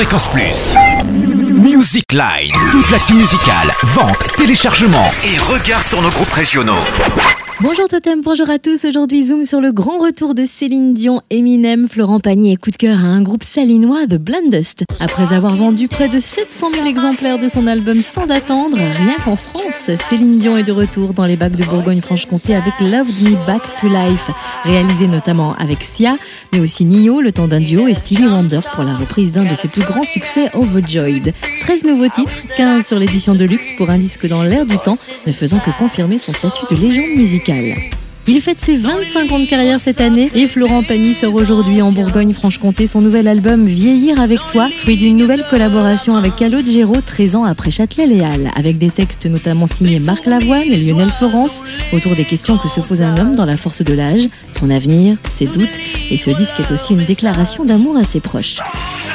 Fréquence Plus. Music Line. Toute l'actu musicale, vente, téléchargement et regard sur nos groupes régionaux. Bonjour Totem, bonjour à tous. Aujourd'hui, zoom sur le grand retour de Céline Dion, Eminem, Florent Pagny et coup de cœur à un groupe salinois, The Blundest. Après avoir vendu près de 700 000 exemplaires de son album sans attendre, rien qu'en France, Céline Dion est de retour dans les bacs de Bourgogne-Franche-Comté avec Love Me Back to Life, réalisé notamment avec Sia, mais aussi Nio, le temps d'un duo, et Stevie Wonder pour la reprise d'un de ses plus grands succès, Overjoyed. 13 nouveaux titres, 15 sur l'édition de luxe pour un disque dans l'air du temps, ne faisant que confirmer son statut de légende musicale. musicale. Il fête ses 25 ans de carrière cette année et Florent Pagny sort aujourd'hui en Bourgogne-Franche-Comté son nouvel album Vieillir avec toi, fruit d'une nouvelle collaboration avec Calogero 13 ans après Châtelet-Léal, avec des textes notamment signés Marc Lavoine et Lionel Florence autour des questions que se pose un homme dans la force de l'âge, son avenir, ses doutes, et ce disque est aussi une déclaration d'amour à ses proches.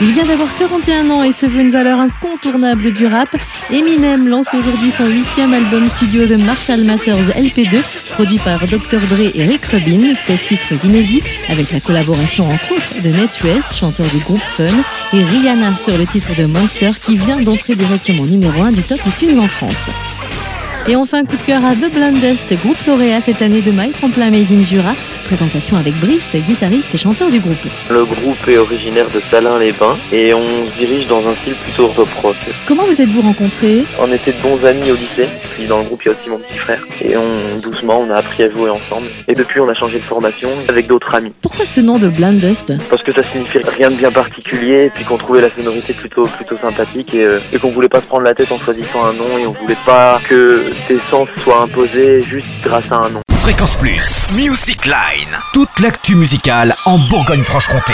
Il vient d'avoir 41 ans et se veut une valeur incontournable du rap. Eminem lance aujourd'hui son huitième album studio de Marshall Matters LP2, produit par Dr. Dre et Rick Rubin, 16 titres inédits, avec la collaboration entre autres de Nate chanteur du groupe Fun, et Rihanna sur le titre de Monster qui vient d'entrer directement numéro 1 du top iTunes en France. Et enfin, coup de cœur à The Blindest, groupe lauréat cette année de My Tremplin Made in Jura, Présentation avec Brice, guitariste et chanteur du groupe. Le groupe est originaire de Salins-les-Bains et on se dirige dans un style plutôt rock rock. Comment vous êtes-vous rencontrés? On était de bons amis au lycée, puis dans le groupe il y a aussi mon petit frère. Et on, doucement, on a appris à jouer ensemble. Et depuis, on a changé de formation avec d'autres amis. Pourquoi ce nom de Blind Dust Parce que ça signifie rien de bien particulier, et puis qu'on trouvait la sonorité plutôt, plutôt sympathique et, euh, et qu'on voulait pas se prendre la tête en choisissant un nom et on voulait pas que des sens soient imposés juste grâce à un nom. Fréquence Plus, Music Line. Toute l'actu musicale en Bourgogne-Franche-Comté.